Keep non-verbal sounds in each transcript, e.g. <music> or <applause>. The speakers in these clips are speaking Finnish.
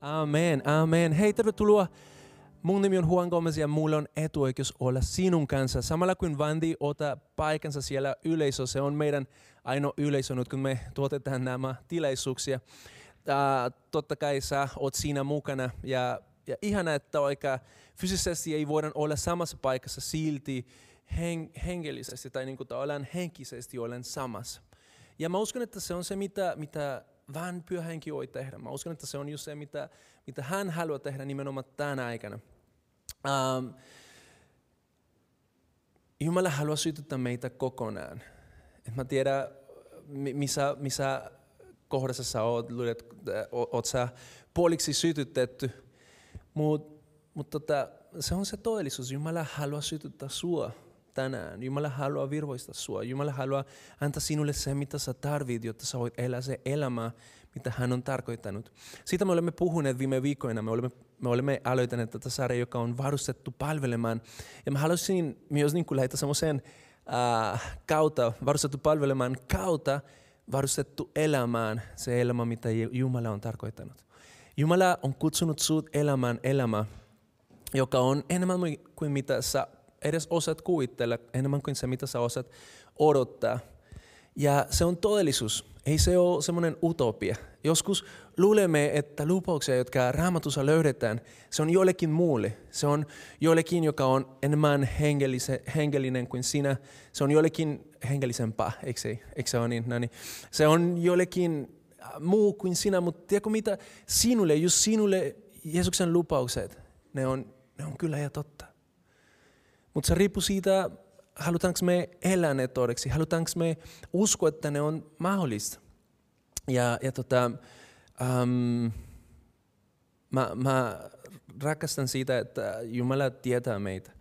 Amen, amen. Hei, tervetuloa. Mun nimi on Juan Gomez ja mulla on etuoikeus olla sinun kanssa. Samalla kuin Vandi ota paikansa siellä yleisö, se on meidän ainoa yleisö nyt, kun me tuotetaan nämä tilaisuuksia. Uh, totta kai sä oot siinä mukana ja, ja ihana, että oikein fyysisesti ei voida olla samassa paikassa silti hen, hengellisesti tai niin kuin henkisesti olen samassa. Ja mä uskon, että se on se, mitä, mitä vaan pyhä henki voi tehdä. Mä uskon, että se on just se, mitä, mitä hän haluaa tehdä nimenomaan tänä aikana. Um, Jumala haluaa sytyttää meitä kokonaan. Et mä tiedän, missä, missä kohdassa sä oot, luulet, oot sä puoliksi sytytetty. Mutta mut tota, se on se todellisuus. Jumala haluaa sytyttää sua tänään. Jumala haluaa virvoista sua. Jumala haluaa antaa sinulle se, mitä sä tarvit, jotta sä voit elää se elämä, mitä hän on tarkoittanut. Siitä me olemme puhuneet viime viikkoina. Me olemme, me olemme aloittaneet tätä sarjaa, joka on varustettu palvelemaan. Ja mä haluaisin myös niin kuin lähettää semmoisen äh, kautta, varustettu palvelemaan kautta, varustettu elämään se elämä, mitä Jumala on tarkoittanut. Jumala on kutsunut sinut elämään elämä, joka on enemmän kuin mitä sä edes osaat kuvitella enemmän kuin se, mitä sä osaat odottaa. Ja se on todellisuus, ei se ole semmoinen utopia. Joskus luulemme, että lupauksia, jotka raamatussa löydetään, se on jollekin muulle. Se on jollekin, joka on enemmän hengellinen kuin sinä. Se on jollekin hengellisempää, eikö se, eikö se ole niin? No niin. Se on jollekin muu kuin sinä, mutta tiedätkö mitä? Sinulle, just sinulle Jeesuksen lupaukset, ne on, ne on kyllä ja totta. Mutta se riippuu siitä, halutaanko me elää ne todeksi, halutaanko me uskoa, että ne on mahdollista. Ja, ja tota, um, mä, mä rakastan siitä, että Jumala tietää meitä.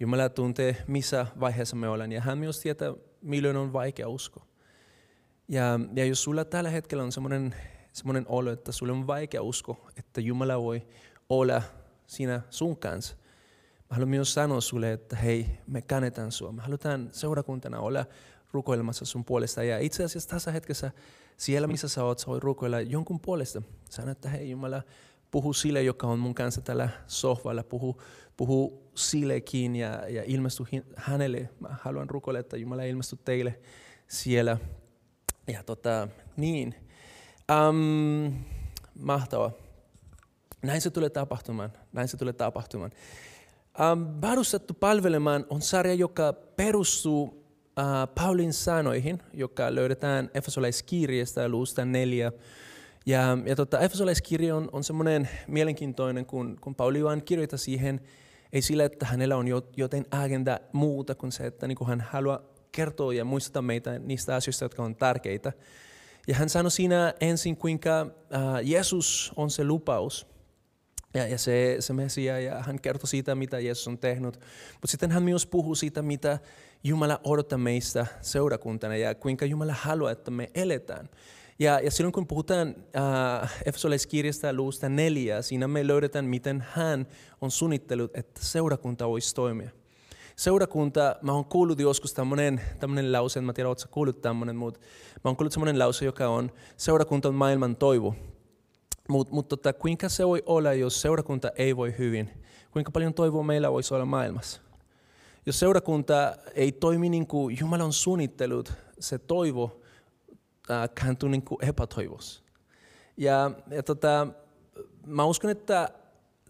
Jumala tuntee, missä vaiheessa me ollaan, ja hän myös tietää, milloin on vaikea uskoa. Ja, ja jos sulla tällä hetkellä on semmoinen, semmoinen olo, että sulla on vaikea usko, että Jumala voi olla siinä sun kanssa, Mä haluan myös sanoa sulle, että hei, me kannetaan sua. Me halutaan seurakuntana olla rukoilemassa sun puolesta. Ja itse asiassa tässä hetkessä, siellä missä sä oot, sä voit rukoilla jonkun puolesta. Sano, että hei Jumala, puhu sille, joka on mun kanssa tällä sohvalla. Puhu, puhu sillekin ja, ja ilmestu hänelle. Mä haluan rukoilla, että Jumala ilmestyy teille siellä. Ja tota, niin. Um, mahtavaa. Näin se tulee tapahtumaan. Näin se tulee tapahtumaan. Um, varustettu palvelemaan on sarja, joka perustuu uh, Paulin sanoihin, joka löydetään Efesolaiskirjasta luusta neljä. Ja, ja tota, Efesolaiskirja on, on semmoinen mielenkiintoinen, kun, kun Pauli vaan kirjoittaa siihen, ei sillä, että hänellä on joten agenda muuta kuin se, että niin kuin hän haluaa kertoa ja muistuttaa meitä niistä asioista, jotka on tärkeitä. Ja hän sanoi siinä ensin, kuinka uh, Jeesus on se lupaus, ja, ja se, se Mesia, ja hän kertoi siitä, mitä Jeesus on tehnyt. Mutta sitten hän myös puhuu siitä, mitä Jumala odottaa meistä seurakuntana ja kuinka Jumala haluaa, että me eletään. Ja, ja silloin kun puhutaan äh, Efesolaiskirjasta luusta neljä, siinä me löydetään, miten hän on suunnittelut, että seurakunta voisi toimia. Seurakunta, mä oon kuullut joskus tämmöinen, tämmöinen lause, en mä tiedä, ootko kuullut tämmöinen, mutta mä oon kuullut tämmöinen lause, joka on, seurakunta on maailman toivo. Mutta mut tota, kuinka se voi olla, jos seurakunta ei voi hyvin? Kuinka paljon toivoa meillä voisi olla maailmassa? Jos seurakunta ei toimi niin kuin Jumala on suunnittelut, se toivo äh, kääntyy niin kuin epätoivos. Ja, ja tota, mä uskon, että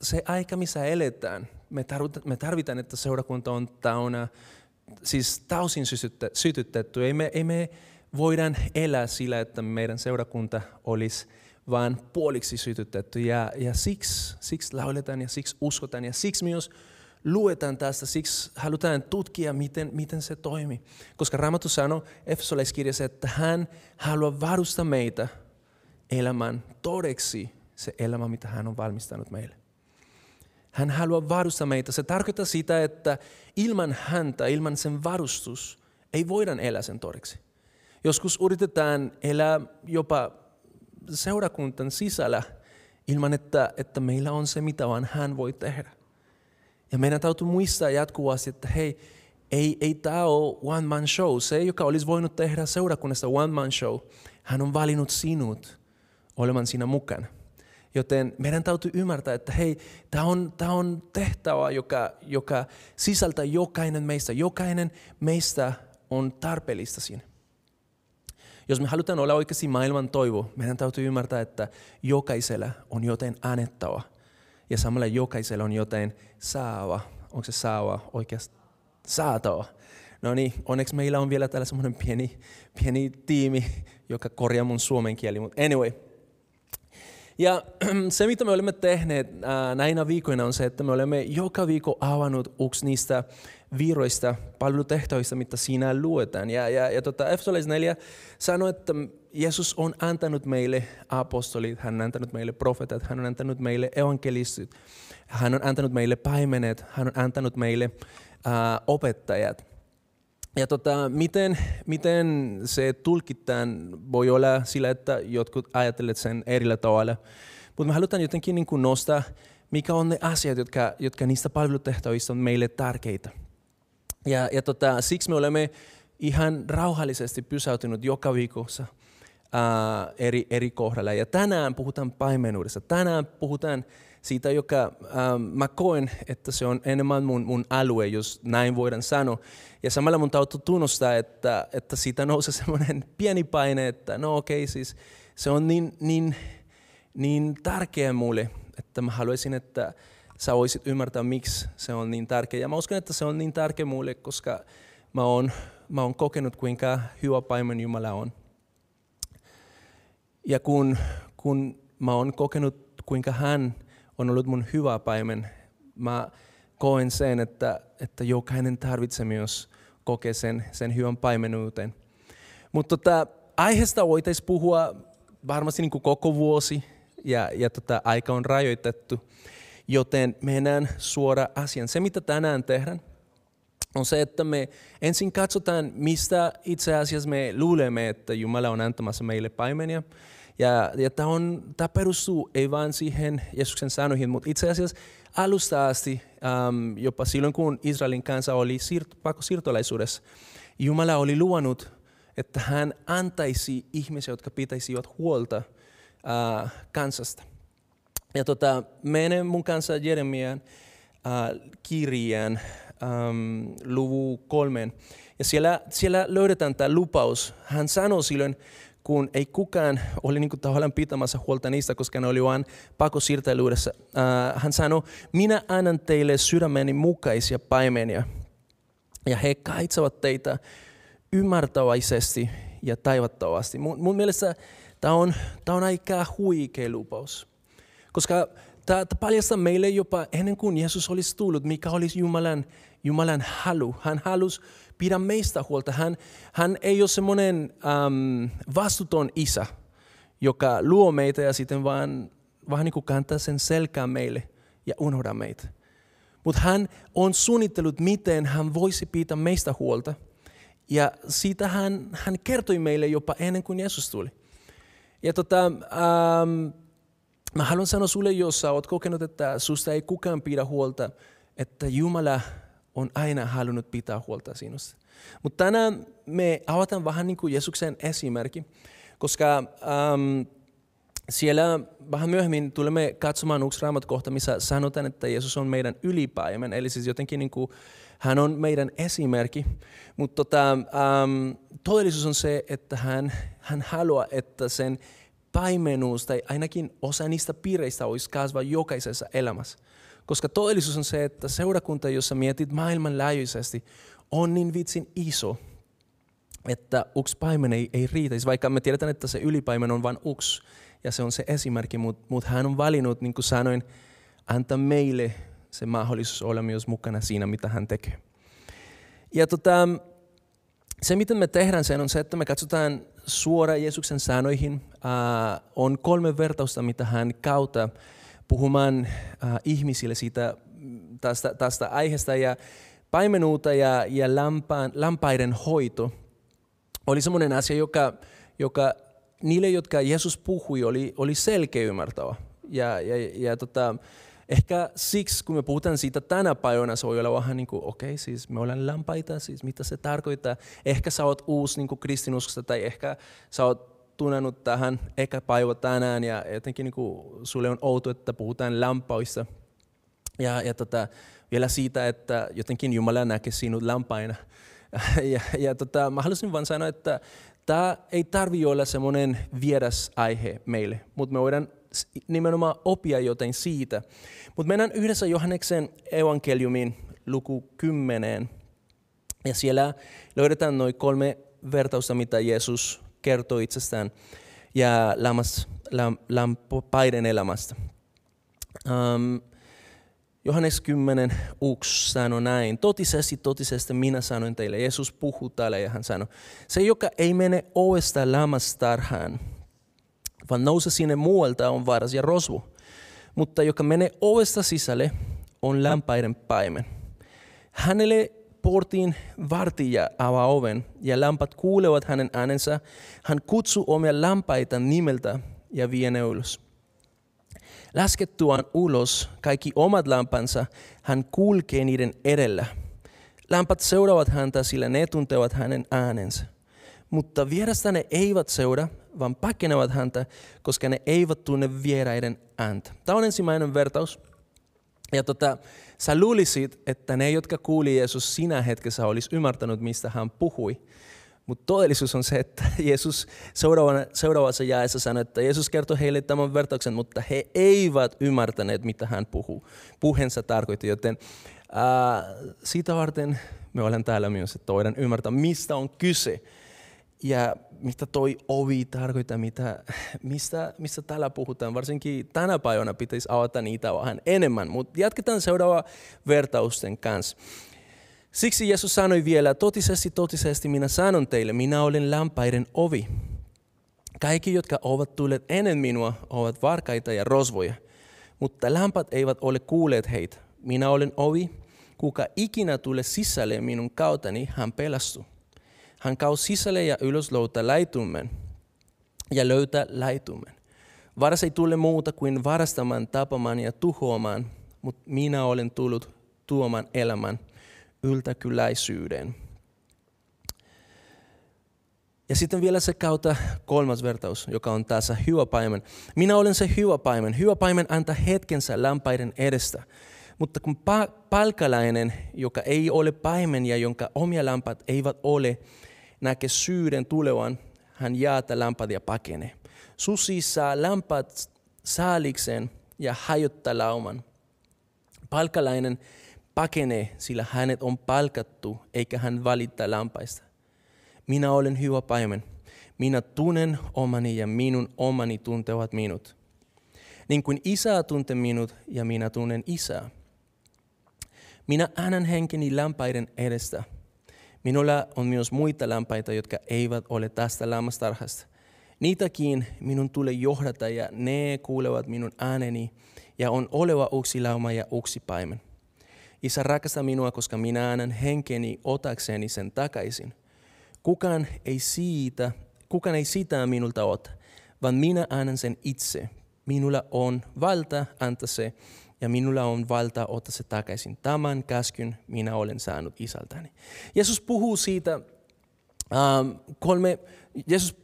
se aika, missä eletään, me tarvitaan, me tarvitaan että seurakunta on täynnä, siis täysin sytytetty. Ei me, ei me voidaan elää sillä, että meidän seurakunta olisi vaan puoliksi sytytetty. Ja, ja siksi, siksi lauletaan ja siksi uskotaan ja siksi myös luetaan tästä, siksi halutaan tutkia, miten, miten se toimii. Koska Raamattu sanoo Efesolaiskirjassa, että hän haluaa varustaa meitä elämään todeksi se elämä, mitä hän on valmistanut meille. Hän haluaa varustaa meitä. Se tarkoittaa sitä, että ilman häntä, ilman sen varustus, ei voida elää sen todeksi. Joskus yritetään elää jopa seurakuntan sisällä ilman, että, että meillä on se, mitä vaan hän voi tehdä. Ja meidän täytyy muistaa jatkuvasti, että hei, ei, ei tämä ole one man show. Se, joka olisi voinut tehdä seurakunnasta one man show, hän on valinnut sinut olemaan siinä mukana. Joten meidän täytyy ymmärtää, että hei, tämä on, on tehtävä, joka, joka sisältää jokainen meistä. Jokainen meistä on tarpeellista siinä. Jos me halutaan olla oikeasti maailman toivo, meidän täytyy ymmärtää, että jokaisella on jotain annettava. Ja samalla jokaisella on jotain saava. Onko se saava oikeasti? Saatava. No niin, onneksi meillä on vielä täällä semmoinen pieni, pieni tiimi, joka korjaa mun suomen kieli. Mutta anyway. Ja <clears throat> se, mitä me olemme tehneet näinä viikoina on se, että me olemme joka viikko avannut yksi niistä viroista, palvelutehtävistä, mitä siinä luetaan. Ja, ja, ja tota, Efesolais 4 sanoi, että Jeesus on antanut meille apostolit, hän on antanut meille profetat, hän on antanut meille evankelistit, hän on antanut meille paimenet, hän on antanut meille ää, opettajat. Ja tota, miten, miten se tulkitaan, voi olla sillä, että jotkut ajattelevat sen erillä tavalla. Mutta me halutaan jotenkin niin kuin nostaa, mikä on ne asiat, jotka, jotka niistä palvelutehtävistä on meille tärkeitä. Ja, ja tota, siksi me olemme ihan rauhallisesti pysäytynyt joka viikossa ää, eri, eri kohdalla. Ja tänään puhutaan paimenuudesta. Tänään puhutaan siitä, joka ää, mä koen, että se on enemmän mun, mun alue, jos näin voidaan sanoa. Ja samalla mun täytyy tunnustaa, että, että siitä nousee <laughs> semmoinen pieni paine, että no okei, okay, siis se on niin, niin, niin tärkeä mulle, että mä haluaisin, että sä voisit ymmärtää, miksi se on niin tärkeä. Ja mä uskon, että se on niin tärkeä mulle, koska mä oon, mä oon kokenut, kuinka hyvä paimen Jumala on. Ja kun, kun mä oon kokenut, kuinka hän on ollut mun hyvä paimen, mä koen sen, että, että jokainen tarvitsee myös kokea sen, sen hyvän paimenuuteen. Mutta tota, aiheesta voitaisiin puhua varmasti niin kuin koko vuosi, ja, ja tota, aika on rajoitettu. Joten mennään suora asiaan. Se, mitä tänään tehdään, on se, että me ensin katsotaan, mistä itse asiassa me luulemme, että Jumala on antamassa meille paimenia. Ja, ja tämä, on, tämä perustuu ei vain siihen Jeesuksen sanoihin, mutta itse asiassa alusta asti, um, jopa silloin kun Israelin kansa oli sirt, siirtolaisuudessa, Jumala oli luonut, että hän antaisi ihmisiä, jotka pitäisivät huolta uh, kansasta. Ja tota, menen mun kanssa Jeremian uh, kirjaan um, luvu kolmen. Ja siellä, siellä löydetään tämä lupaus. Hän sanoi silloin, kun ei kukaan ole niin tavallaan pitämässä huolta niistä, koska ne oli vain pakosiirtelyydessä. Uh, hän sanoi, minä annan teille sydämeni mukaisia paimenia, ja he kaitsevat teitä ymmärtäväisesti ja taivattavasti. Mun, mun mielestä tämä on, tämä on aika huikea lupaus. Koska tämä paljastaa meille jopa ennen kuin Jeesus olisi tullut, mikä olisi Jumalan, Jumalan halu. Hän halusi pidä meistä huolta. Hän, hän ei ole semmoinen ähm, vastuton isä, joka luo meitä ja sitten vaan vähän niin kuin kantaa sen selkään meille ja unohda meitä. Mutta hän on suunnitellut, miten hän voisi pitää meistä huolta. Ja siitä hän, hän kertoi meille jopa ennen kuin Jeesus tuli. Ja tota, ähm, Mä haluan sanoa sulle, jos sä oot kokenut, että susta ei kukaan pidä huolta, että Jumala on aina halunnut pitää huolta sinusta. Mutta tänään me avataan vähän niin kuin Jeesuksen esimerkki, koska ähm, siellä vähän myöhemmin tulemme katsomaan yksi kohta, missä sanotaan, että Jeesus on meidän ylipaimen, eli siis jotenkin niin kuin hän on meidän esimerkki. Mutta tota, ähm, todellisuus on se, että hän, hän haluaa, että sen paimenuus tai ainakin osa niistä piireistä olisi kasvaa jokaisessa elämässä. Koska todellisuus on se, että seurakunta, jossa mietit maailmanlaajuisesti, on niin vitsin iso, että yksi paimen ei, ei riitäisi. Vaikka me tiedetään, että se ylipaimen on vain yksi ja se on se esimerkki, mutta mut hän on valinnut, niin kuin sanoin, antaa meille se mahdollisuus olla myös mukana siinä, mitä hän tekee. Ja tota, se, miten me tehdään sen, on se, että me katsotaan suora Jeesuksen sanoihin. Uh, on kolme vertausta, mitä hän kautta puhumaan uh, ihmisille siitä, tästä, tästä aiheesta. Ja paimenuutta ja, ja lampaan, lampaiden hoito oli sellainen asia, joka, joka niille, jotka Jeesus puhui, oli, oli selkeä ymmärtävä. Ja, ja, ja tota, Ehkä siksi, kun me puhutaan siitä tänä päivänä, se voi olla vähän niin kuin, okei, okay, siis me ollaan lampaita, siis mitä se tarkoittaa. Ehkä sä oot uusi niin kristinuskosta tai ehkä sä oot tunnenut tähän eka päivä tänään ja jotenkin niin kuin, sulle on outo, että puhutaan lampaista. Ja, ja tota, vielä siitä, että jotenkin Jumala näkee sinut lampaina. <laughs> ja, ja tota, mä haluaisin vain sanoa, että tämä ei tarvi olla semmoinen vieras aihe meille, mutta me voidaan nimenomaan oppia jotain siitä. Mutta mennään yhdessä Johanneksen evankeliumiin luku 10. Ja siellä löydetään noin kolme vertausta, mitä Jeesus kertoo itsestään ja lammas, lam, lampaiden elämästä. Um, Johannes 10, 1 sanoi näin. Totisesti, totisesti minä sanoin teille. Jeesus puhuu täällä ja hän sanoi. Se, joka ei mene ovesta lammastarhaan, vaan nouse sinne muualta, on varas ja rosvu. Mutta joka menee ovesta sisälle, on lampaiden paimen. Hänelle portin vartija avaa oven ja lampat kuulevat hänen äänensä. Hän kutsuu omia lampaita nimeltä ja vie ne ulos. Laskettuaan ulos kaikki omat lampansa, hän kulkee niiden edellä. Lampat seuraavat häntä, sillä ne tuntevat hänen äänensä. Mutta vierasta ne eivät seura, vaan pakenevat häntä, koska ne eivät tunne vieraiden ääntä. Tämä on ensimmäinen vertaus. Ja tota, sä luulisit, että ne, jotka kuuli Jeesus sinä hetkessä, olisi ymmärtänyt, mistä hän puhui. Mutta todellisuus on se, että <laughs> Jeesus seuraavassa jaessa sanoi, että Jeesus kertoi heille tämän vertauksen, mutta he eivät ymmärtäneet, mitä hän puhuu. Puheensa tarkoitti, joten ää, siitä varten me olen täällä myös, että voidaan ymmärtää, mistä on kyse. Ja mitä toi ovi tarkoittaa, mitä, mistä, mistä täällä puhutaan. Varsinkin tänä päivänä pitäisi avata niitä vähän enemmän, mutta jatketaan seuraava vertausten kanssa. Siksi Jeesus sanoi vielä, totisesti, totisesti minä sanon teille, minä olen lampaiden ovi. Kaikki, jotka ovat tulleet ennen minua, ovat varkaita ja rosvoja, mutta lampat eivät ole kuulleet heitä. Minä olen ovi, kuka ikinä tulee sisälle minun kautani, hän pelastuu. Hän käy sisälle ja ylös löytää laitummen ja löytää laitummen. Varas ei tule muuta kuin varastamaan, tapamaan ja tuhoamaan, mutta minä olen tullut tuomaan elämän yltäkyläisyyden. Ja sitten vielä se kautta kolmas vertaus, joka on tässä hyvä paimen. Minä olen se hyvä paimen. Hyvä paimen antaa hetkensä lampaiden edestä. Mutta kun pa- palkalainen, joka ei ole paimen ja jonka omia lampat eivät ole, näkee syyden tulevan, hän jaata lampat ja pakenee. Susi saa lampat saalikseen ja hajottaa lauman. Palkalainen pakenee, sillä hänet on palkattu, eikä hän valittaa lampaista. Minä olen hyvä paimen. Minä tunnen omani ja minun omani tuntevat minut. Niin kuin isä tuntee minut ja minä tunnen isää. Minä annan henkeni lampaiden edestä. Minulla on myös muita lampaita, jotka eivät ole tästä lammastarhasta. Niitäkin minun tulee johdata ja ne kuulevat minun ääneni ja on oleva uksi lauma ja uksi paimen. Isä rakastaa minua, koska minä annan henkeni otakseni sen takaisin. Kukaan ei siitä, kukaan ei sitä minulta ota, vaan minä annan sen itse. Minulla on valta antaa se ja minulla on valta ottaa se takaisin. Tämän käskyn minä olen saanut isältäni. Jeesus puhuu siitä um, kolme, Jeesus,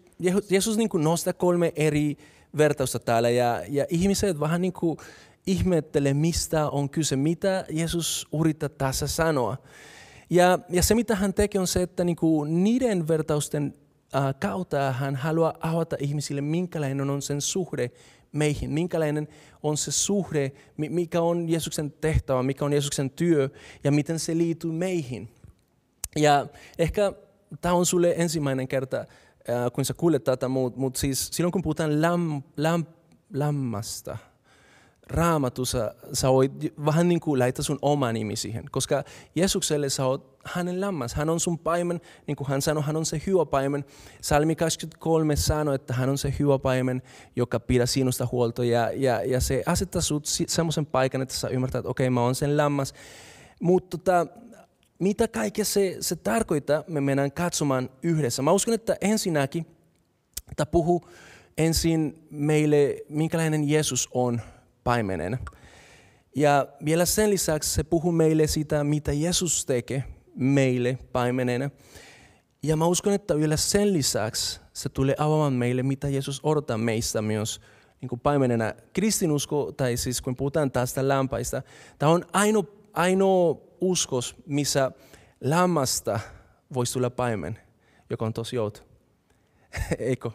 Jeesus niin kuin nostaa kolme eri vertausta täällä ja, ja ihmiset vähän niin kuin ihmettele, mistä on kyse, mitä Jeesus yrittää tässä sanoa. Ja, ja se, mitä hän tekee, on se, että niinku niiden vertausten äh, kautta hän haluaa avata ihmisille, minkälainen on sen suhde meihin, minkälainen on se suhde, mikä on Jeesuksen tehtävä, mikä on Jeesuksen työ? Ja miten se liittyy meihin. Ja ehkä tämä on sulle ensimmäinen kerta, kun sä kuulet tätä, mutta mut siis silloin kun puhutaan lam, lammasta – raamatussa sä voit vähän niin kuin laittaa sun oma nimi siihen, koska Jeesukselle sä oot hänen lammas. Hän on sun paimen, niin kuin hän sanoi, hän on se hyvä paimen. Salmi 23 sanoi, että hän on se hyvä paimen, joka pidä sinusta huolta. Ja, ja, ja se asettaa sut semmoisen paikan, että sä ymmärtät, että okei, okay, mä oon sen lammas. Mutta tota, mitä kaikkea se, se tarkoittaa, me mennään katsomaan yhdessä. Mä uskon, että ensinnäkin, että puhuu ensin meille, minkälainen Jeesus on paimenen. Ja vielä sen lisäksi se puhuu meille sitä, mitä Jeesus tekee meille paimenena. Ja mä uskon, että vielä sen lisäksi se tulee avaamaan meille, mitä Jeesus odottaa meistä myös niin kuin paimenena. Kristinusko, tai siis kun puhutaan tästä lämpaista, tämä on ainoa, ainoa uskos, missä lammasta voisi tulla paimen, joka on tosi outo. <laughs> Eikö?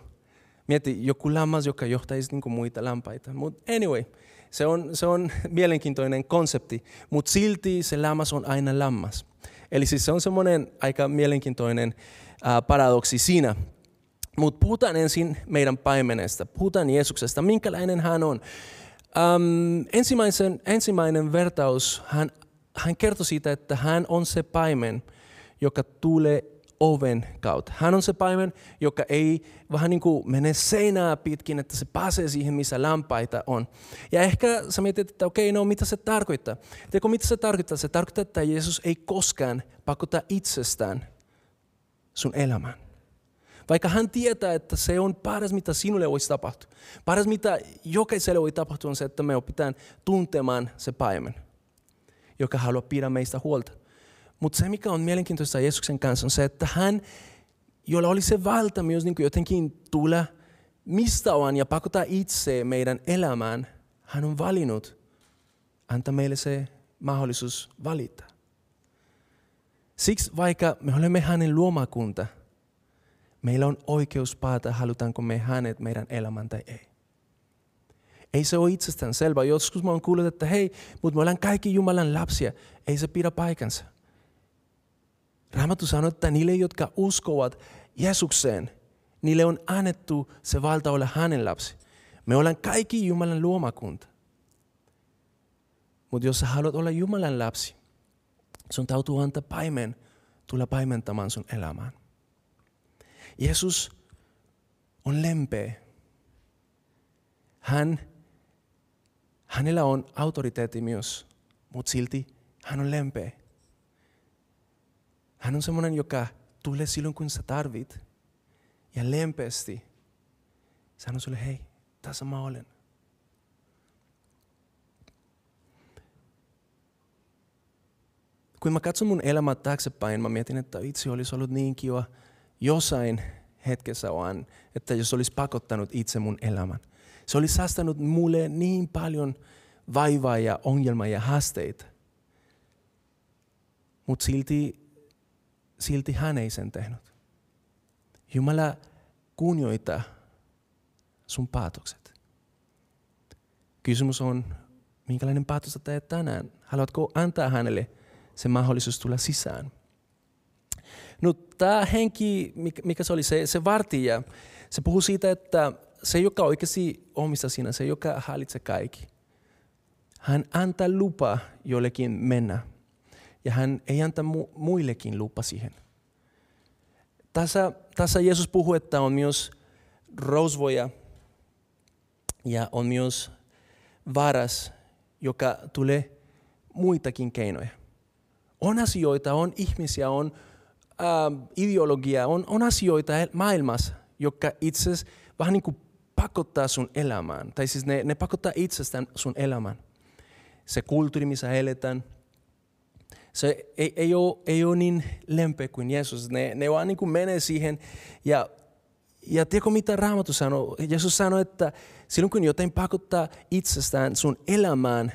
Mieti, joku lammas, joka johtaisi niin muita lampaita. Mutta anyway, se on, se on <laughs> mielenkiintoinen konsepti, mutta silti se lammas on aina lammas. Eli siis se on semmoinen aika mielenkiintoinen ää, paradoksi siinä. Mutta puhutaan ensin meidän paimenesta, puhutaan Jeesuksesta, minkälainen hän on. Ähm, ensimmäisen, ensimmäinen vertaus, hän, hän kertoi siitä, että hän on se paimen, joka tulee oven kautta. Hän on se paimen, joka ei vähän niin kuin mene seinää pitkin, että se pääsee siihen, missä lampaita on. Ja ehkä sä mietit, että okei, no mitä se tarkoittaa? Tiedätkö, mitä se tarkoittaa? Se tarkoittaa, että Jeesus ei koskaan pakota itsestään sun elämään. Vaikka hän tietää, että se on paras, mitä sinulle voisi tapahtua. Paras, mitä jokaiselle voi tapahtua, on se, että me opitaan tuntemaan se paimen, joka haluaa pidä meistä huolta. Mutta se, mikä on mielenkiintoista Jeesuksen kanssa, on se, että hän, jolla oli se valta myös niin jotenkin tulla mistä on ja pakottaa itse meidän elämään, hän on valinnut antaa meille se mahdollisuus valita. Siksi vaikka me olemme hänen luomakunta, meillä on oikeus päätä, halutaanko me hänet meidän elämän tai ei. Ei se ole itsestään selvä. Joskus mä oon kuullut, että hei, mutta me ollaan kaikki Jumalan lapsia. Ei se pidä paikansa. Raamattu sanoo, että niille, jotka uskovat Jeesukseen, niille on annettu se valta olla hänen lapsi. Me ollaan kaikki Jumalan luomakunta. Mutta jos sä haluat olla Jumalan lapsi, sun täytyy antaa paimen tulla paimentamaan sun elämään. Jeesus on lempeä. Hän, hänellä on autoriteetti myös, mutta silti hän on lempeä. Hän on semmoinen, joka tulee silloin, kun sä tarvit. Ja lempeästi sanoo sulle, hei, tässä mä olen. Kun mä katson mun elämää taaksepäin, mä mietin, että itse olisi ollut niin kiva jossain hetkessä vaan, että jos olisi pakottanut itse mun elämän. Se olisi säästänyt mulle niin paljon vaivaa ja ongelmaa ja haasteita. Mutta silti silti hän ei sen tehnyt. Jumala kunnioittaa sun päätökset. Kysymys on, minkälainen päätös sä teet tänään? Haluatko antaa hänelle se mahdollisuus tulla sisään? No tämä henki, mikä se oli, se, se vartija, se puhuu siitä, että se, joka oikeasti omista sinä, se, joka hallitsee kaikki, hän antaa lupa jollekin mennä ja hän ei anta mu- muillekin lupa siihen. Tässä, tässä Jeesus puhuu, että on myös rosvoja ja on myös varas, joka tulee muitakin keinoja. On asioita, on ihmisiä, on äh, ideologia, on, on asioita maailmassa, jotka itse asiassa vähän niin kuin pakottaa sun elämään. Tai siis ne, ne pakottaa itsestään sun elämään. Se kulttuuri, missä eletään – se ei, ei, ole, ei ole niin lempeä kuin Jeesus. Ne, ne vaan niin kuin menee siihen. Ja, ja tiedätkö mitä Raamattu sanoo? Jeesus sanoi, että silloin kun jotain pakottaa itsestään sun elämään,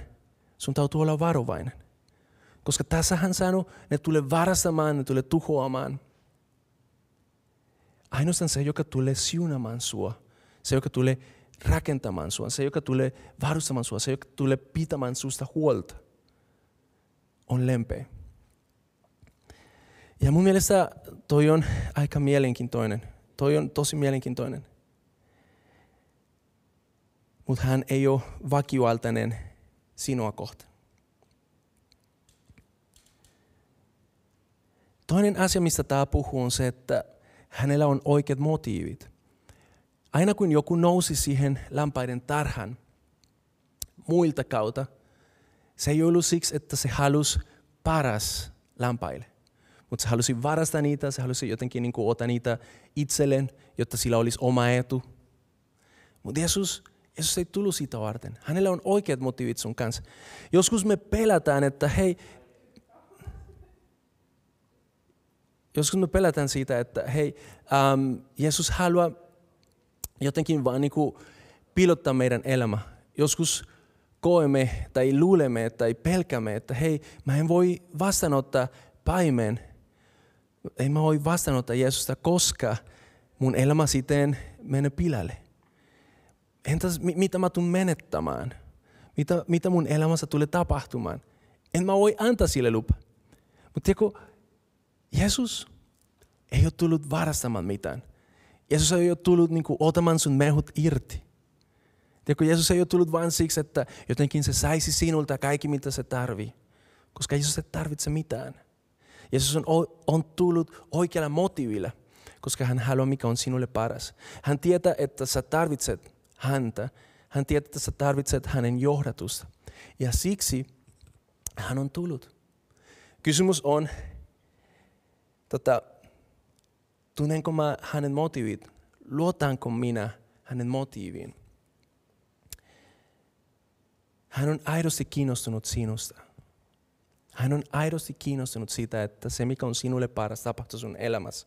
sun täytyy olla varovainen. Koska tässä hän sanoi, ne tulee varastamaan, ne tulee tuhoamaan. Ainoastaan se, joka tulee siunamaan sua, se, joka tulee rakentamaan sua, se, joka tulee varustamaan sua, se, joka tulee pitämään susta huolta on lempeä. Ja mun mielestä toi on aika mielenkiintoinen. Toi on tosi mielenkiintoinen. Mutta hän ei ole vakioaltainen sinua kohtaan. Toinen asia, mistä tämä puhuu, on se, että hänellä on oikeat motiivit. Aina kun joku nousi siihen lampaiden tarhan muilta kautta, se ei ollut siksi, että se halusi paras lampaille. Mutta se halusi varastaa niitä, se halusi jotenkin niin kuin ottaa niitä itselleen, jotta sillä olisi oma etu. Mutta Jeesus, Jeesus ei tullut siitä varten. Hänellä on oikeat motiivit sun kanssa. Joskus me pelätään, että hei, joskus me pelätään siitä, että hei, ähm, Jeesus haluaa jotenkin vaan niin kuin piilottaa meidän elämä. Joskus koemme tai luulemme tai pelkämme, että hei, mä en voi vastaanottaa paimen, ei mä voi vastaanottaa Jeesusta, koska mun elämä sitten menee pilalle. Entäs mitä mä tulen menettämään? Mitä, mitä mun elämässä tulee tapahtumaan? En mä voi antaa sille lupa. Mutta tiedätkö, Jeesus ei ole tullut varastamaan mitään. Jeesus ei ole tullut niin kuin, otamaan sun mehut irti. Tiedätkö, Jeesus ei ole tullut vain siksi, että jotenkin se saisi sinulta kaikki, mitä se tarvii. Koska Jeesus ei tarvitse mitään. Jeesus on, on tullut oikealla motiivilla, koska hän haluaa, mikä on sinulle paras. Hän tietää, että sä tarvitset häntä. Hän tietää, että sä tarvitset hänen johdatusta. Ja siksi hän on tullut. Kysymys on, tota, tunnenko mä hänen motiivit? Luotanko minä hänen motiiviin? Hän on aidosti kiinnostunut sinusta. Hän on aidosti kiinnostunut siitä, että se mikä on sinulle paras tapahtuu sun elämässä.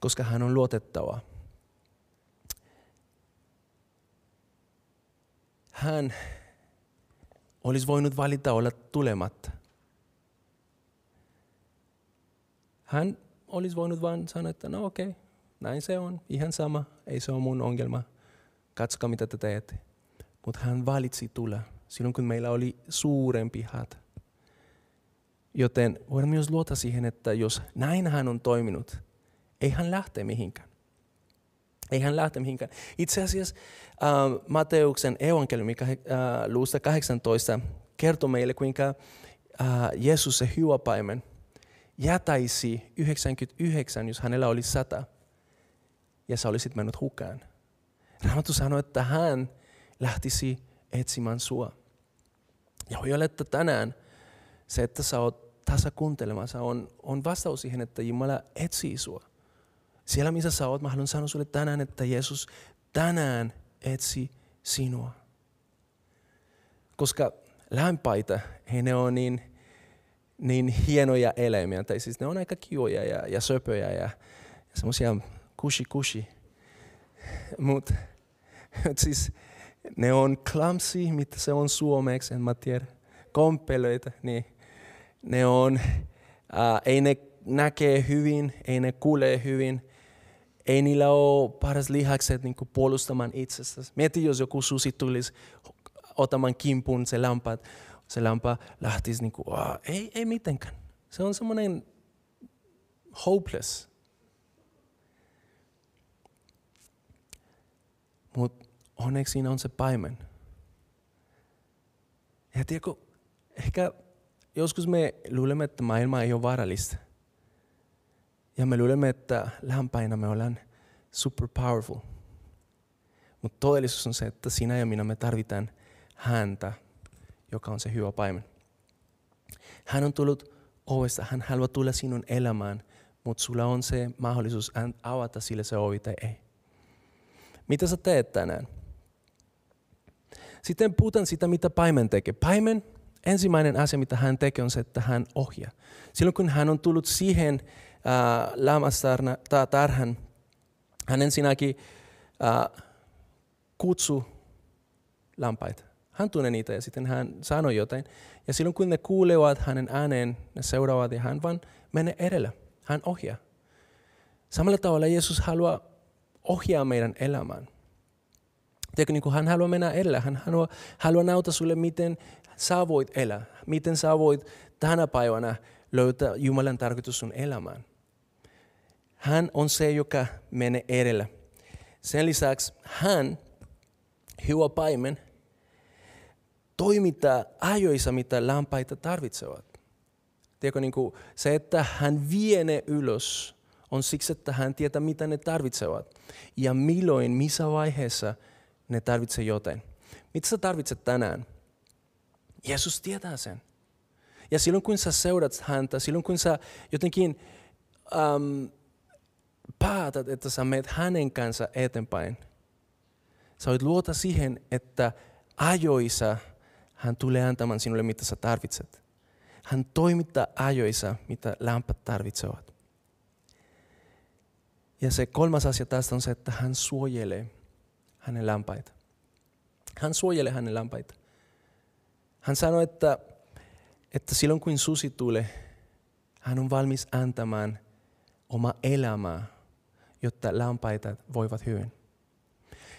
Koska hän on luotettava. Hän olisi voinut valita olla tulematta. Hän olisi voinut vain sanoa, että no okei, okay, näin se on, ihan sama, ei se ole mun ongelma. Katsokaa mitä te teette. Mutta hän valitsi tulla silloin, kun meillä oli suurempi hätä. Joten voidaan myös luota siihen, että jos näin hän on toiminut, ei hän lähte mihinkään. Ei hän lähte mihinkään. Itse asiassa äh, Mateuksen evankeliumi äh, luusta 18 kertoo meille, kuinka äh, Jeesus, se hyvä jätäisi 99, jos hänellä oli 100, ja sä olisit mennyt hukkaan. Raamattu sanoi, että hän lähtisi etsimään sua. Ja voi olla, että tänään se, että sä oot tasa kuuntelemassa, on, on vastaus siihen, että Jumala etsii sua. Siellä missä sä oot, mä haluan sanoa sulle tänään, että Jeesus tänään etsi sinua. Koska lämpaitä, he ne on niin, niin hienoja eläimiä, tai siis ne on aika kivoja ja, ja söpöjä ja, ja semmoisia kushi kushi. Mutta <laughs> siis ne on clumsy, mitä se on suomeksi, en mä tiedä. Kompelöitä, niin ne on, äh, ei ne näkee hyvin, ei ne kuulee hyvin, ei niillä ole paras lihakset niin puolustamaan itsestäsi. Mieti, jos joku susi tulisi otamaan kimpun se lampa, se lampa lähtisi niin kuin, ei, ei mitenkään. Se on semmoinen hopeless. Mutta onneksi siinä on se paimen. Ja tiedätkö, ehkä joskus me luulemme, että maailma ei ole vaarallista. Ja me luulemme, että lämpäinä me ollaan super powerful. Mutta todellisuus on se, että sinä ja minä me tarvitaan häntä, joka on se hyvä paimen. Hän on tullut ovesta, hän haluaa tulla sinun elämään, mutta sulla on se mahdollisuus avata sille se ovi tai ei. Mitä sä teet tänään? Sitten puhutaan sitä, mitä paimen tekee. Paimen, ensimmäinen asia, mitä hän tekee, on se, että hän ohjaa. Silloin kun hän on tullut siihen äh, lammastarhan, hän ensinnäkin äh, kutsu lampaita. Hän tunnee niitä ja sitten hän sanoi jotain. Ja silloin kun ne kuulevat hänen ääneen, ne seuraavat ja hän vaan menee edellä. Hän ohjaa. Samalla tavalla Jeesus haluaa ohjaa meidän elämään. Tiedätkö, niin kuin hän haluaa mennä edellä. Hän haluaa, haluaa näyttää sulle, miten sä voit elää. Miten sä voit tänä päivänä löytää Jumalan tarkoitus sun elämään. Hän on se, joka menee edellä. Sen lisäksi hän, hyvä paimen, toimittaa ajoissa, mitä lampaita tarvitsevat. Tiedätkö, niin kuin se, että hän vie ne ylös, on siksi, että hän tietää, mitä ne tarvitsevat. Ja milloin, missä vaiheessa ne tarvitsevat jotain. Mitä sä tarvitset tänään? Jeesus tietää sen. Ja silloin kun sä seurat häntä, silloin kun sä jotenkin um, päätät, että sä menet hänen kanssa eteenpäin, sä voit luota siihen, että ajoissa hän tulee antamaan sinulle, mitä sä tarvitset. Hän toimittaa ajoissa, mitä lämpät tarvitsevat. Ja se kolmas asia tästä on se, että hän suojelee hänen lämpaita. Hän suojelee hänen lämpaita. Hän sanoi, että, että silloin kun susi tulee, hän on valmis antamaan oma elämää, jotta lampaita voivat hyvin.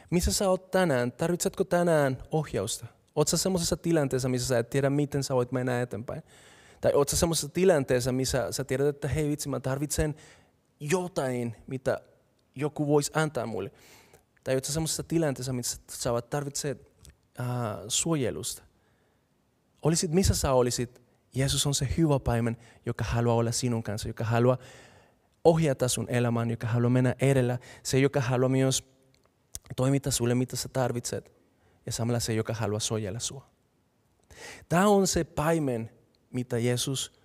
Missä sä oot tänään? Tarvitsetko tänään ohjausta? Oletko semmoisessa tilanteessa, missä sä et tiedä, miten sä voit mennä eteenpäin? Tai oletko semmoisessa tilanteessa, missä sä tiedät, että hei vitsi, mä tarvitsen jotain, mitä joku voisi antaa mulle. Tai oletko semmoisessa tilanteessa, missä sä tarvitset äh, suojelusta. Olisit missä sä olisit, Jeesus on se hyvä paimen, joka haluaa olla sinun kanssa, joka haluaa ohjata sun elämään, joka haluaa mennä edellä. Se, joka haluaa myös toimittaa sulle, mitä sä tarvitset. Ja samalla se, joka haluaa suojella sua. Tämä on se paimen, mitä Jeesus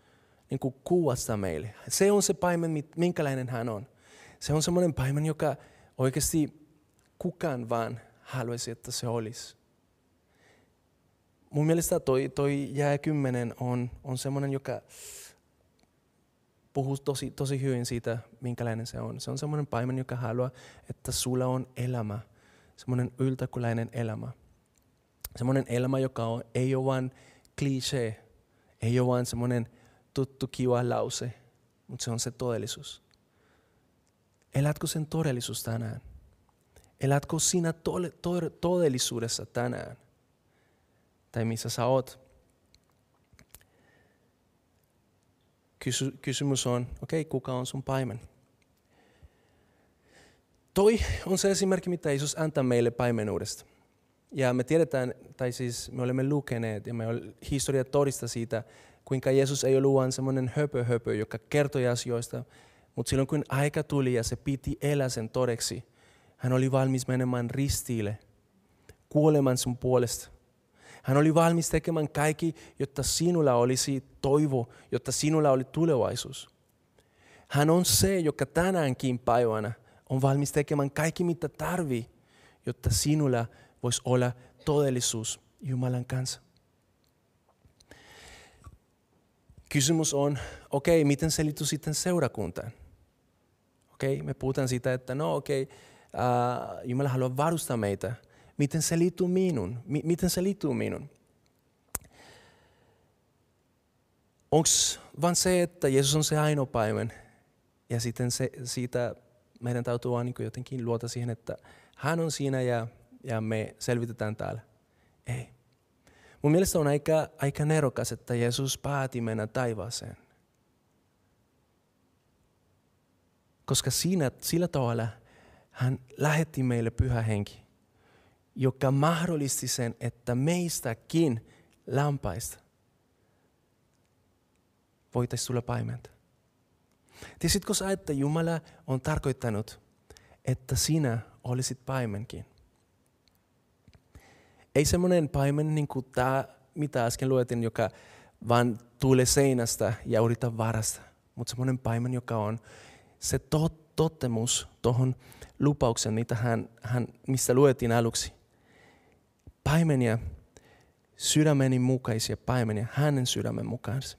niin kuin kuvastaa meille. Se on se paimen, minkälainen hän on. Se on semmoinen paimen, joka oikeasti kukaan vaan haluaisi, että se olisi. Mun mielestä toi, toi jää kymmenen on, on semmoinen, joka puhuu tosi, tosi hyvin siitä, minkälainen se on. Se on semmoinen paimen, joka haluaa, että sulla on elämä. Semmoinen yltäkuläinen elämä. Semmoinen elämä, joka on, ei ole vain cliché, ei ole vain semmoinen tuttu kiva lause, mutta se on se todellisuus. Elätkö sen todellisuus tänään? Elätkö sinä tole, to, todellisuudessa tänään? Tai missä sä oot? Kysy, kysymys on, okei, okay, kuka on sun paimen? Toi on se esimerkki, mitä Jeesus antaa meille paimenuudesta. Ja me tiedetään, tai siis me olemme lukeneet, ja me historia todista siitä, kuinka Jeesus ei ollut vain semmoinen höpö, höpö, joka kertoi asioista, mutta silloin kun aika tuli ja se piti elää sen todeksi, hän oli valmis menemään ristiille, kuolemaan sun puolesta. Hän oli valmis tekemään kaikki, jotta sinulla olisi toivo, jotta sinulla oli tulevaisuus. Hän on se, joka tänäänkin päivänä on valmis tekemään kaikki, mitä tarvii, jotta sinulla voisi olla todellisuus Jumalan kanssa. Kysymys on, okei, okay, miten se liittyy sitten seurakuntaan? Okei, okay, me puhutaan siitä, että no okei, okay, uh, Jumala haluaa varustaa meitä. Miten se liittyy minun? M- miten se liittyy minun? Onko vain se, että Jeesus on se ainoa paimen ja sitten se, siitä meidän täytyy vaan niin jotenkin luota siihen, että hän on siinä ja, ja me selvitetään täällä. Ei. Mun mielestä on aika, aika nerokas, että Jeesus pääti mennä taivaaseen. Koska siinä, sillä tavalla hän lähetti meille pyhä henki, joka mahdollisti sen, että meistäkin lampaista voitaisiin tulla paimenta. Tiesitkö sä, että Jumala on tarkoittanut, että sinä olisit paimenkin? Ei semmoinen paimen niin kuin tämä, mitä äsken luetin, joka vaan tulee seinästä ja yrittää varasta. Mutta semmoinen paimen, joka on se tot, totemus tuohon lupauksen, mitä hän, hän, mistä luettiin aluksi. Paimenia, sydämeni mukaisia paimenia, hänen sydämen mukaansa.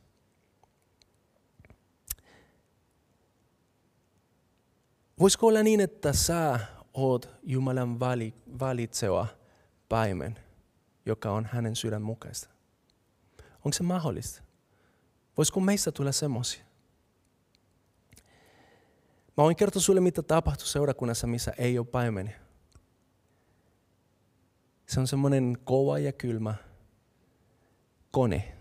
Voisiko olla niin, että sä oot Jumalan vali, valitseva paimen, joka on hänen sydän mukaista? Onko se mahdollista? Voisiko meistä tulla semmoisia? Mä voin kertoa sulle, mitä tapahtui seurakunnassa, missä ei ole paimenia. Se on semmoinen kova ja kylmä kone.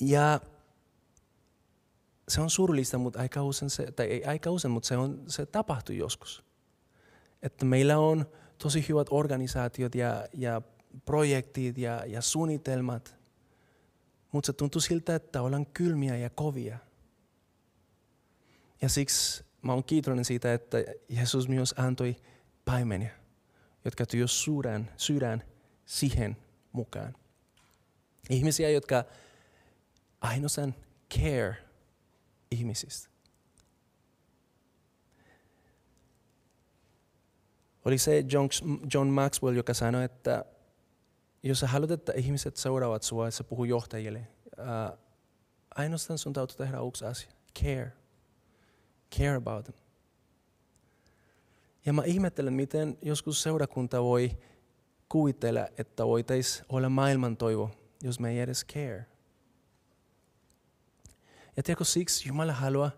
Ja se on surullista, mutta aika usein, se, tai ei aika usein, mutta se, on, se tapahtui joskus. Että meillä on tosi hyvät organisaatiot ja, ja projektit ja, ja suunnitelmat, mutta se tuntuu siltä, että ollaan kylmiä ja kovia. Ja siksi mä oon kiitollinen siitä, että Jeesus myös antoi paimenia, jotka tuo sydän, sydän siihen mukaan. Ihmisiä, jotka ainoastaan care ihmisistä. Oli se John Maxwell, joka sanoi, että jos sä haluat, että ihmiset seuraavat sua, sä puhuu johtajille, ää, ainoastaan sun täytyy tehdä yksi asia. Care. Care about them. Ja mä ihmettelen, miten joskus seurakunta voi kuvitella, että voitaisiin olla maailman toivo, jos me ei edes care. Ja tiedätkö, siksi Jumala haluaa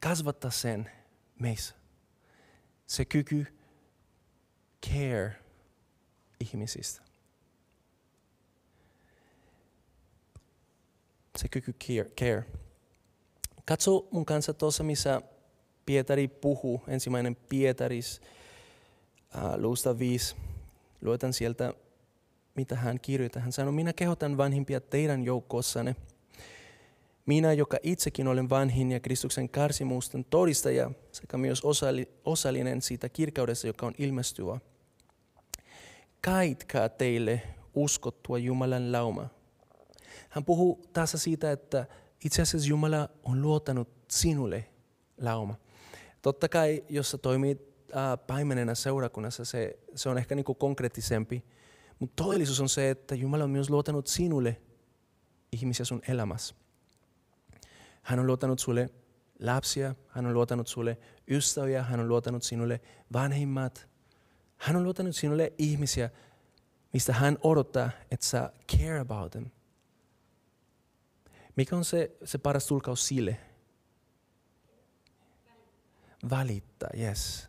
kasvattaa sen meissä. Se kyky care ihmisistä. Se kyky care. Katso mun kanssa tuossa, missä Pietari puhuu, ensimmäinen Pietaris, äh, luusta 5. Luetan sieltä, mitä hän kirjoittaa. Hän sanoi, minä kehotan vanhimpia teidän joukkoossanne. Minä, joka itsekin olen vanhin ja Kristuksen karsimusten todistaja, sekä myös osallinen siitä kirkaudessa, joka on ilmestyvä. Kaitkaa teille uskottua Jumalan lauma. Hän puhuu tässä siitä, että itse asiassa Jumala on luotanut sinulle lauma. Totta kai, jos sä toimit äh, paimenena seurakunnassa, se, se on ehkä niinku konkreettisempi. Mutta todellisuus on se, että Jumala on myös luotanut sinulle ihmisiä sun elämässä. Hän on luotanut sulle lapsia, hän on luotanut sulle ystäviä, hän on luotanut sinulle vanhimmat. Hän on luotanut sinulle ihmisiä, mistä hän odottaa, että sä care about them. Mikä on se, se paras tulkaus sille? Välittää, yes.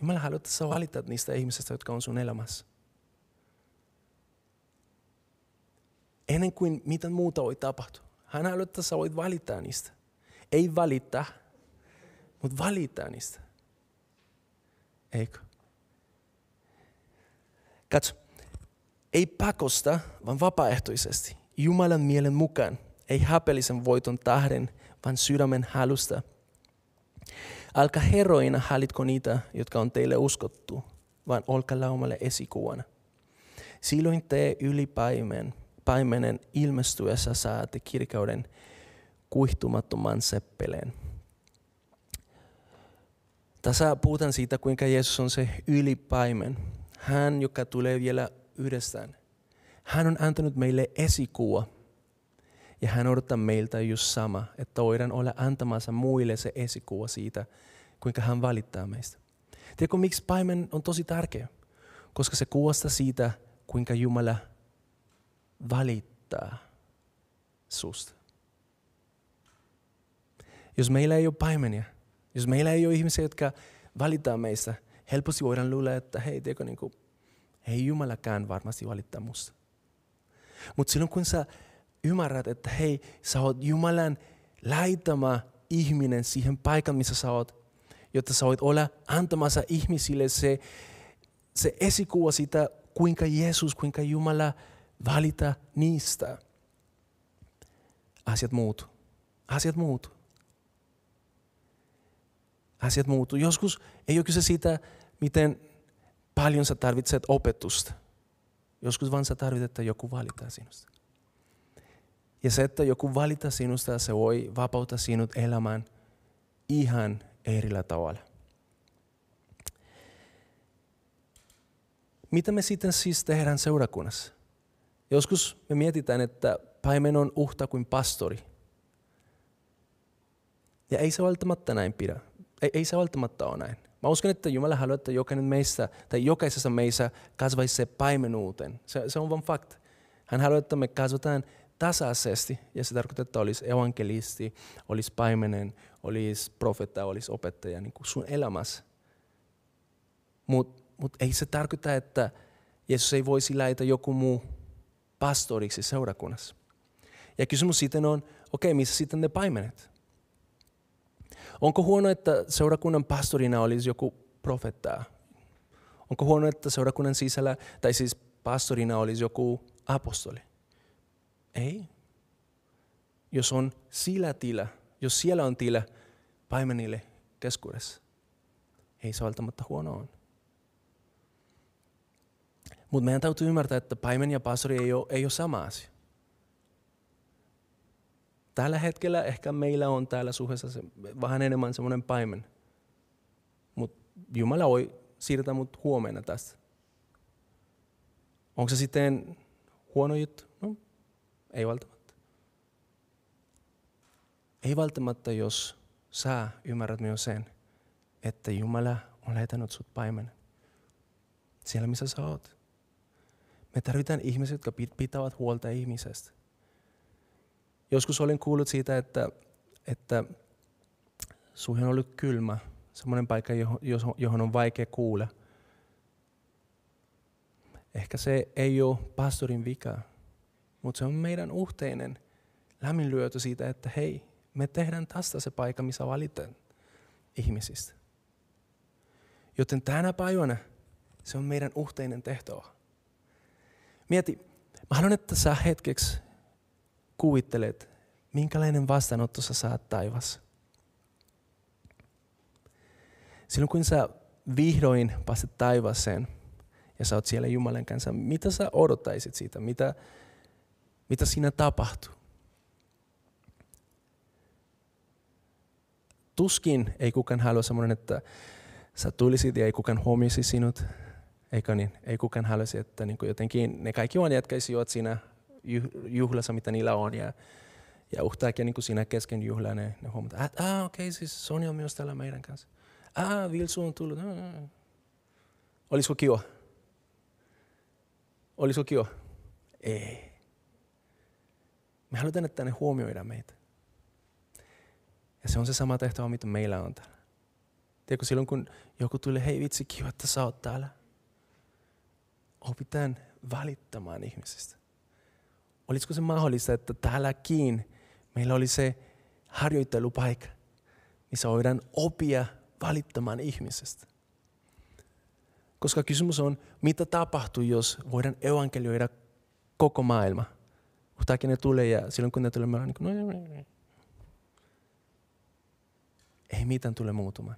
Jumala haluaa, että sä valitat niistä ihmisistä, jotka on sun elämässä. Ennen kuin mitä muuta voi tapahtua. Hän haluaa, että sä voit valittaa niistä. Ei valittaa, mutta valittaa niistä. Eikö? Katso, ei pakosta, vaan vapaaehtoisesti. Jumalan mielen mukaan, ei häpeellisen voiton tähden, vaan sydämen halusta. Alka heroina hallitko niitä, jotka on teille uskottu, vaan olkaa laumalle esikuvana. Silloin te ylipaimen, paimenen ilmestyessä saatte kirkauden kuihtumattoman seppeleen. Tässä puhutaan siitä, kuinka Jeesus on se ylipaimen. Hän, joka tulee vielä yhdestään. Hän on antanut meille esikuva. Ja hän odottaa meiltä just sama, että voidaan olla antamassa muille se esikuva siitä, kuinka hän valittaa meistä. Tiedätkö, miksi paimen on tosi tärkeä? Koska se kuvastaa siitä, kuinka Jumala valittaa susta. Jos meillä ei ole paimenia, jos meillä ei ole ihmisiä, jotka valittaa meistä, helposti voidaan luulla, että hei, tiedätkö, niin kuin, ei Jumalakään varmasti valittaa musta. Mutta silloin kun sä ymmärrät, että hei, sä oot Jumalan laitama ihminen siihen paikan, missä sä oot, jotta sä voit olla antamassa ihmisille se, se esikuva siitä, kuinka Jeesus, kuinka Jumala valita niistä. Asiat muut. Asiat muut. Asiat muuttuu. Joskus ei ole kyse siitä, miten paljon sä tarvitset opetusta. Joskus vaan sä tarvitset, että joku valitaa sinusta. Ja se, että joku valita sinusta, se voi vapauttaa sinut elämään ihan erillä tavalla. Mitä me sitten siis tehdään seurakunnassa? Joskus me mietitään, että paimen on uhta kuin pastori. Ja ei se välttämättä näin pidä. Ei, ei se välttämättä ole näin. Mä uskon, että Jumala haluaa, että jokainen meistä, tai jokaisessa meissä kasvaisi se paimenuuteen. Se, se on vain fakta. Hän haluaa, että me kasvataan tasaisesti, ja se tarkoittaa, että olisi evankelisti, olisi paimenen, olisi profetta, olisi opettaja niin kuin sun elämässä. Mutta mut ei se tarkoita, että Jeesus ei voisi laita joku muu pastoriksi seurakunnassa. Ja kysymys sitten on, okei, okay, missä sitten ne paimenet? Onko huono, että seurakunnan pastorina olisi joku profetta? Onko huono, että seurakunnan sisällä, tai siis pastorina olisi joku apostoli? Ei. Jos on sillä tila, jos siellä on tila paimenille keskuudessa, ei se välttämättä huono on. Mutta meidän täytyy ymmärtää, että paimen ja pastori ei ole, ei ole sama asia. Tällä hetkellä ehkä meillä on täällä suhteessa se, vähän enemmän semmoinen paimen. Mutta Jumala voi siirtää mut huomenna tästä. Onko se sitten huono juttu? No, ei välttämättä. Ei välttämättä, jos sä ymmärrät myös sen, että Jumala on lähetänyt sut paimen. Siellä missä sä oot. Me tarvitaan ihmisiä, jotka pitävät huolta ihmisestä. Joskus olin kuullut siitä, että, että suihin on ollut kylmä, semmoinen paikka, johon on vaikea kuulla. Ehkä se ei ole pastorin vika, mutta se on meidän yhteinen lämminlyötö siitä, että hei, me tehdään tästä se paikka, missä valitaan ihmisistä. Joten tänä päivänä se on meidän yhteinen tehtävä. Mieti, mä haluan, että sä hetkeksi kuvittelet, minkälainen vastaanotto sä saat taivassa. Silloin kun sä vihdoin pääset taivaaseen ja sä oot siellä Jumalan kanssa, mitä sä odottaisit siitä? Mitä, mitä siinä tapahtuu? Tuskin ei kukaan halua semmoinen, että sä tulisit ja ei kukaan huomisi sinut. Eikö niin? Ei kukaan haluaisi, että niin jotenkin ne kaikki vaan jatkaisivat siinä juhlassa, mitä niillä on. Ja, ja yhtäkkiä niin siinä kesken juhlaa ne, ne huomataan, että ah, okei, okay, siis Sonja on myös täällä meidän kanssa. Ah, Vilsu on tullut. Ah. Olisiko kiva? Olisiko kiva? Ei. Me halutaan, että ne huomioidaan meitä. Ja se on se sama tehtävä, mitä meillä on täällä. Tiedätkö, silloin kun joku tulee, hei vitsi, kiva, että sä oot täällä. Opitaan välittämään ihmisistä. Olisiko se mahdollista, että täälläkin meillä oli se harjoittelupaikka, missä voidaan opia välittämään ihmisestä. Koska kysymys on, mitä tapahtuu, jos voidaan evankelioida koko maailma. Yhtäkkiä ne tulee ja silloin kun ne tulee, me ollaan niin kuin, no, ei mitään tule muuttumaan.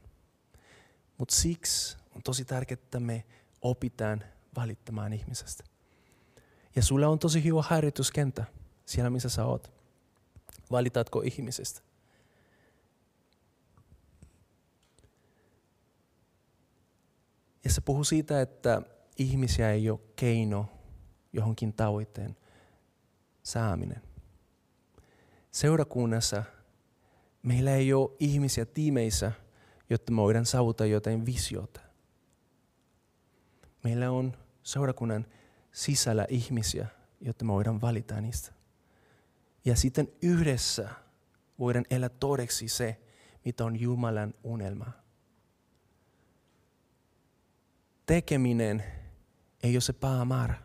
Mutta siksi on tosi tärkeää, että me opitaan välittämään ihmisestä. Ja sulla on tosi hyvä harjoituskenttä siellä, missä sä oot. Valitatko ihmisestä? Ja se puhuu siitä, että ihmisiä ei ole keino johonkin tavoitteen saaminen. Seurakunnassa meillä ei ole ihmisiä tiimeissä, jotta me voidaan saavuttaa jotain visiota. Meillä on seurakunnan sisällä ihmisiä, jotta me voidaan valita niistä. Ja sitten yhdessä voidaan elää todeksi se, mitä on Jumalan unelma. Tekeminen ei ole se päämäärä.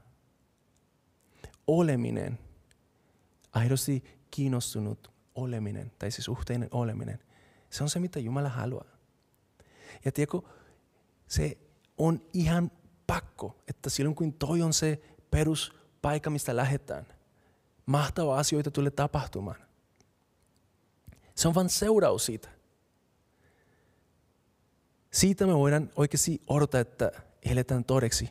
Oleminen, aidosti kiinnostunut oleminen, tai siis yhteinen oleminen, se on se, mitä Jumala haluaa. Ja tiedätkö, se on ihan pakko, että silloin kun toi on se peruspaikka, mistä lähdetään, mahtava asioita tulee tapahtumaan. Se on vain seuraus siitä. Siitä me voidaan oikeasti odottaa, että eletään todeksi,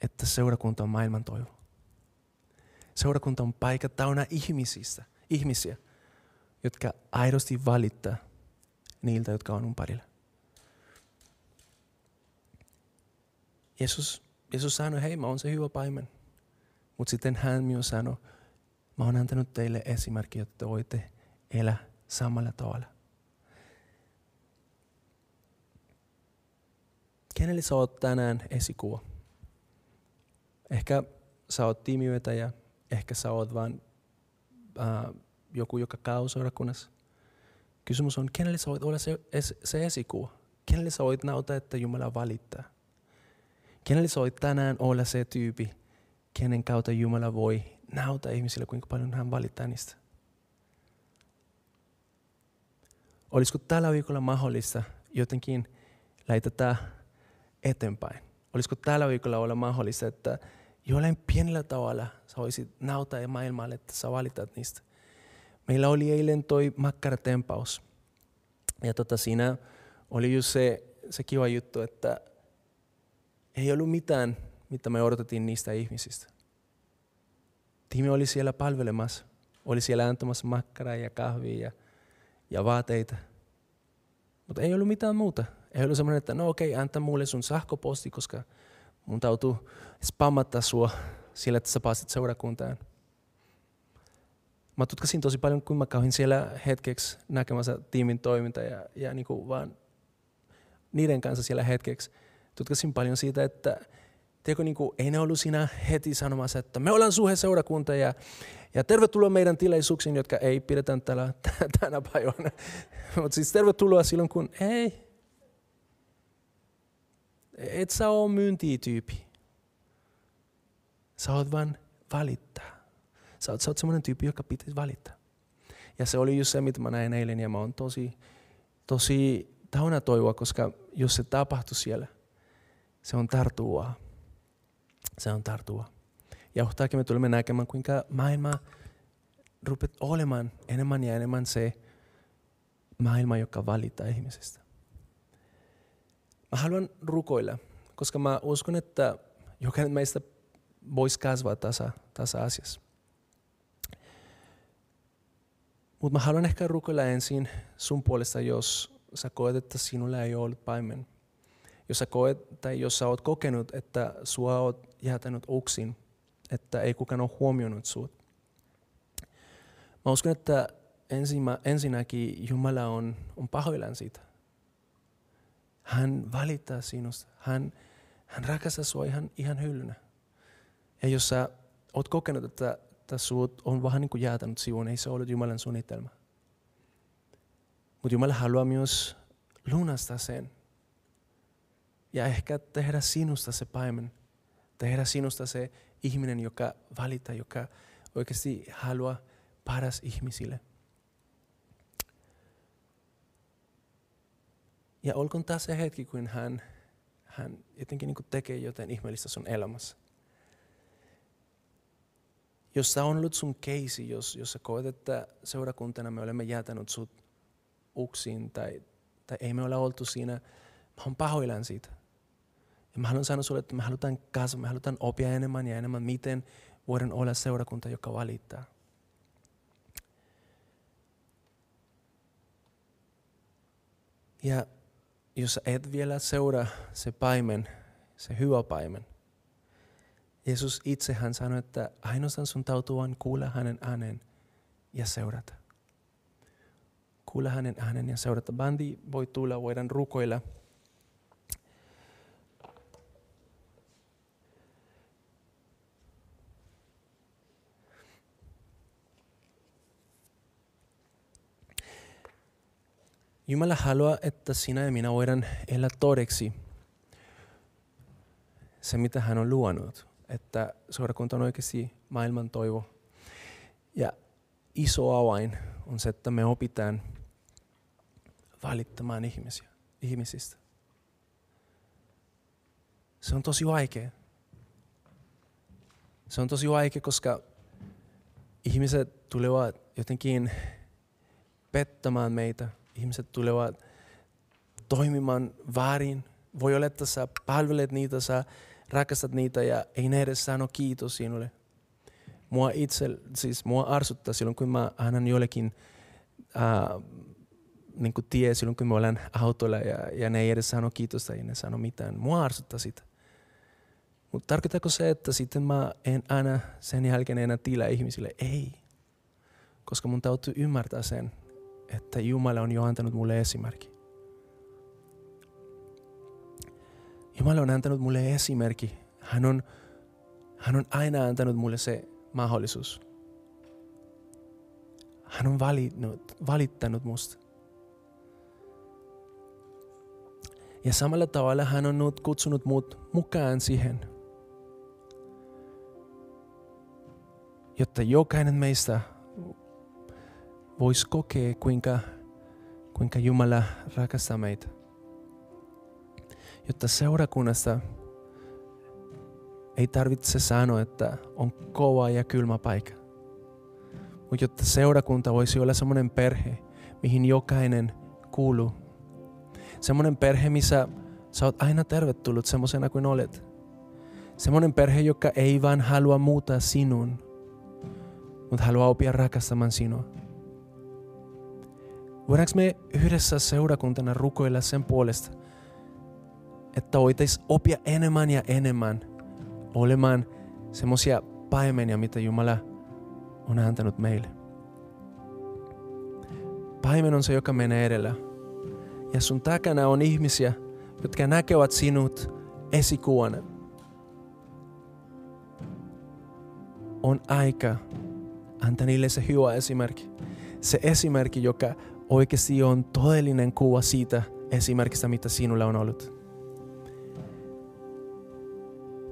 että seurakunta on maailman toivo. Seurakunta on paikka täynnä ihmisistä, ihmisiä, jotka aidosti valittaa niiltä, jotka on umparilla. Jeesus, Jeesus sanoi, hei mä oon se hyvä paimen. Mutta sitten hän myös sanoi, mä oon antanut teille esimerkki, jotta voitte elää samalla tavalla. Kenelle sä oot tänään esikuva? Ehkä sä oot tiimivetäjä, ehkä sä oot vaan äh, joku, joka käy seurakunnassa. Kysymys on, kenelle sä voit olla se, se esikuva? Kenelle sä voit näyttää, että Jumala valittaa? Kenelle sä tänään olla se tyypi, kenen kautta Jumala voi näyttää ihmisille, kuinka paljon hän valittaa niistä? Olisiko tällä viikolla mahdollista jotenkin laittaa eteenpäin? Olisiko tällä viikolla olla mahdollista, että jollain pienellä tavalla sä voisit näyttää maailmalle, että sä valitat niistä? Meillä oli eilen toi makkaratempaus. Ja tota, siinä oli just se, se kiva juttu, että ei ollut mitään, mitä me odotettiin niistä ihmisistä. Tiimi oli siellä palvelemassa. Oli siellä antamassa makkaraa ja kahvia ja, ja vaateita. Mutta ei ollut mitään muuta. Ei ollut semmoinen, että no okei, anta mulle sun sähköposti, koska mun täytyy spammata sua sillä, että sä pääsit seurakuntaan. Mä tutkasin tosi paljon, kun mä kauhin siellä hetkeksi näkemässä tiimin toiminta ja, ja niin kuin vaan niiden kanssa siellä hetkeksi. Tutkasin paljon siitä, että Tiedätkö, niin kuin, ei ne ollut siinä heti sanomassa, että me ollaan suhe seurakunta ja, ja tervetuloa meidän tilaisuuksiin, jotka ei pidetä täällä tänä päivänä. <laughs> Mutta siis tervetuloa silloin, kun ei. Et sä ole myyntityyppi. Sä oot vaan valittaa. Sä oot, oot semmoinen tyyppi, joka pitäisi valittaa. Ja se oli just se, mitä mä näin eilen ja mä oon tosi, tosi täynnä toivoa, koska jos se tapahtuu siellä, se on tartuvaa se on tartua. Ja johtaakin me tulemme näkemään, kuinka maailma rupeat olemaan enemmän ja enemmän se maailma, joka valittaa ihmisestä. Mä haluan rukoilla, koska mä uskon, että jokainen meistä voisi kasvaa tasa, tasa asiassa. Mutta mä haluan ehkä rukoilla ensin sun puolesta, jos sä koet, että sinulla ei ollut paimen jos sä koet tai jos sä oot kokenut, että sua oot jätänyt uksin, että ei kukaan ole huomioinut sut. Mä uskon, että ensimmä, ensinnäkin Jumala on, on pahoillaan siitä. Hän valittaa sinusta. Hän, hän rakastaa sua ihan, ihan hyllynä. Ja jos sä oot kokenut, että, että sut on vähän niin kuin jäätänyt sivuun, ei se ollut Jumalan suunnitelma. Mutta Jumala haluaa myös lunastaa sen ja ehkä tehdä sinusta se paimen. Tehdä sinusta se ihminen, joka valita, joka oikeasti haluaa paras ihmisille. Ja olkoon taas se hetki, kun hän, hän jotenkin niin tekee jotain ihmeellistä sun elämässä. Jos sä on ollut sun keisi, jos, jos sä koet, että seurakuntana me olemme jätänyt sut uksiin tai, tai ei me ole oltu siinä, mä oon pahoillaan siitä. Ja mä haluan sanoa sulle, että me halutaan kasvaa, me halutaan oppia enemmän ja enemmän, miten voidaan olla seurakunta, joka valittaa. Ja jos et vielä seuraa se paimen, se hyvä paimen, Jeesus itse hän sanoi, että ainoastaan sun täytyy vain kuulla hänen äänen ja seurata. Kuulla hänen äänen ja seurata. Bandi voi tulla, voidaan rukoilla. Jumala haluaa, että sinä ja minä voidaan elää todeksi se, mitä hän on luonut. Että seurakunta on oikeasti maailman toivo. Ja iso avain on se, että me opitaan valittamaan ihmisiä, ihmisistä. Se on tosi vaikea. Se on tosi vaikea, koska ihmiset tulevat jotenkin pettämään meitä – ihmiset tulevat toimimaan väärin. Voi olla, että sä palvelet niitä, sä rakastat niitä ja ei ne edes sano kiitos sinulle. Mua itse, siis mua arsuttaa silloin, kun mä annan jollekin äh, niin kuin tie silloin, kun me olen autolla ja, ja ne ei edes sano kiitos tai ne sano mitään. Mua arsuttaa sitä. Mutta tarkoittaako se, että sitten mä en aina sen jälkeen enää tilaa ihmisille? Ei. Koska mun täytyy ymmärtää sen, että Jumala on jo antanut mulle esimerkki. Jumala on antanut mulle esimerkki. Hän on, hän on aina antanut mulle se mahdollisuus. Hän on valinnut, valittanut musta. Ja samalla tavalla hän on nyt kutsunut mut mukaan siihen. Jotta jokainen meistä voisi kokea, kuinka, kuinka Jumala rakastaa meitä. Jotta seurakunnassa ei tarvitse sanoa, että on kova ja kylmä paikka. Mutta jotta seurakunta voisi olla semmoinen perhe, mihin jokainen kuuluu. Semmoinen perhe, missä sä oot aina tervetullut semmoisena kuin olet. Semmoinen perhe, joka ei vaan halua muuttaa sinun, mutta haluaa oppia rakastamaan sinua. Voidaanko me yhdessä seurakuntana rukoilla sen puolesta, että voitaisiin oppia enemmän ja enemmän olemaan semmoisia paimenia, mitä Jumala on antanut meille. Paimen on se, joka menee edellä. Ja sun takana on ihmisiä, jotka näkevät sinut esikuvana. On aika antaa niille se hyvä esimerkki. Se esimerkki, joka oikeasti on todellinen kuva siitä esimerkistä, mitä sinulla on ollut.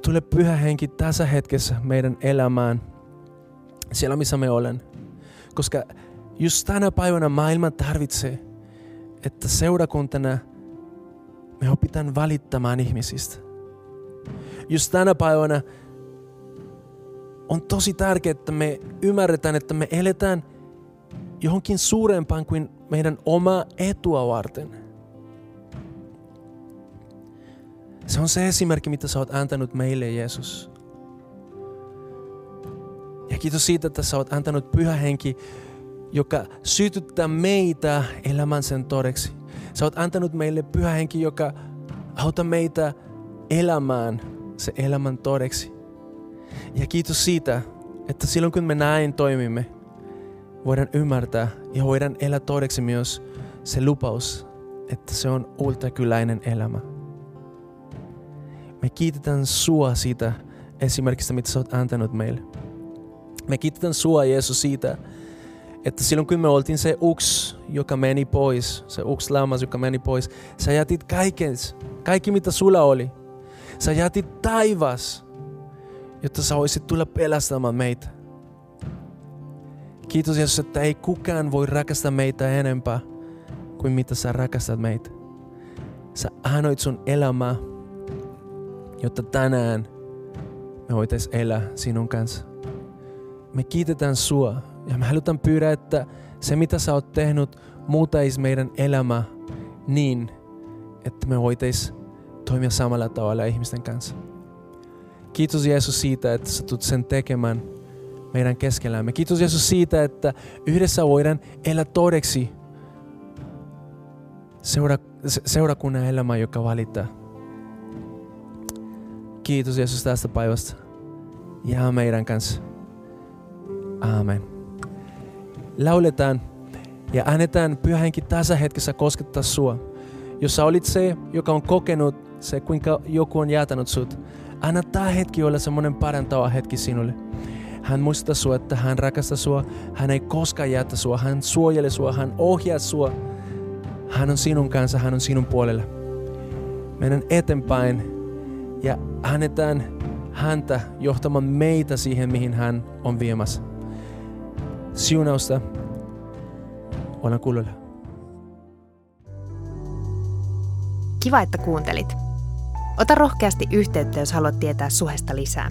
Tule pyhä henki tässä hetkessä meidän elämään, siellä missä me olen. Koska just tänä päivänä maailma tarvitsee, että seurakuntana me opitaan valittamaan ihmisistä. Just tänä päivänä on tosi tärkeää, että me ymmärretään, että me eletään johonkin suurempaan kuin meidän oma etua varten. Se on se esimerkki, mitä sä oot antanut meille, Jeesus. Ja kiitos siitä, että sä oot antanut pyhä henki, joka sytyttää meitä elämän sen todeksi. Sä oot antanut meille pyhä henki, joka auttaa meitä elämään se elämän todeksi. Ja kiitos siitä, että silloin kun me näin toimimme, voidaan ymmärtää ja voidaan elää todeksi myös se lupaus, että se on ultrakyläinen elämä. Me kiitetään sua siitä esimerkistä, mitä sä oot antanut meille. Me kiitetään sua, Jeesus, siitä, että silloin kun me oltiin se uks, joka meni pois, se uks lammas, joka meni pois, sä jätit kaiken, kaikki mitä sulla oli. Sä jätit taivas, jotta sä voisit tulla pelastamaan meitä. Kiitos Jeesus, että ei kukaan voi rakastaa meitä enempää kuin mitä sä rakastat meitä. Sä annoit sun elämää, jotta tänään me voitais elää sinun kanssa. Me kiitetään sua ja me halutaan pyydä, että se mitä sä oot tehnyt muutaisi meidän elämää niin, että me voitais toimia samalla tavalla ihmisten kanssa. Kiitos Jeesus siitä, että sä tulet sen tekemään meidän keskellämme. Kiitos Jeesus siitä, että yhdessä voidaan elää todeksi seura, seurakunnan elämä, joka valittaa. Kiitos Jeesus tästä päivästä. Ja meidän kanssa. Amen. Lauletaan ja annetaan pyhä henki tässä hetkessä koskettaa sua. Jos sä olit se, joka on kokenut se, kuinka joku on jätänyt sut, anna tämä hetki olla semmoinen parantava hetki sinulle. Hän muistaa sua, että hän rakastaa sua. Hän ei koskaan jätä sua. Hän suojelee sua. Hän ohjaa sua. Hän on sinun kanssa. Hän on sinun puolella. Mennään eteenpäin ja annetään häntä johtamaan meitä siihen, mihin hän on viemässä. Siunausta. Olen kuulolla. Kiva, että kuuntelit. Ota rohkeasti yhteyttä, jos haluat tietää suhesta lisää.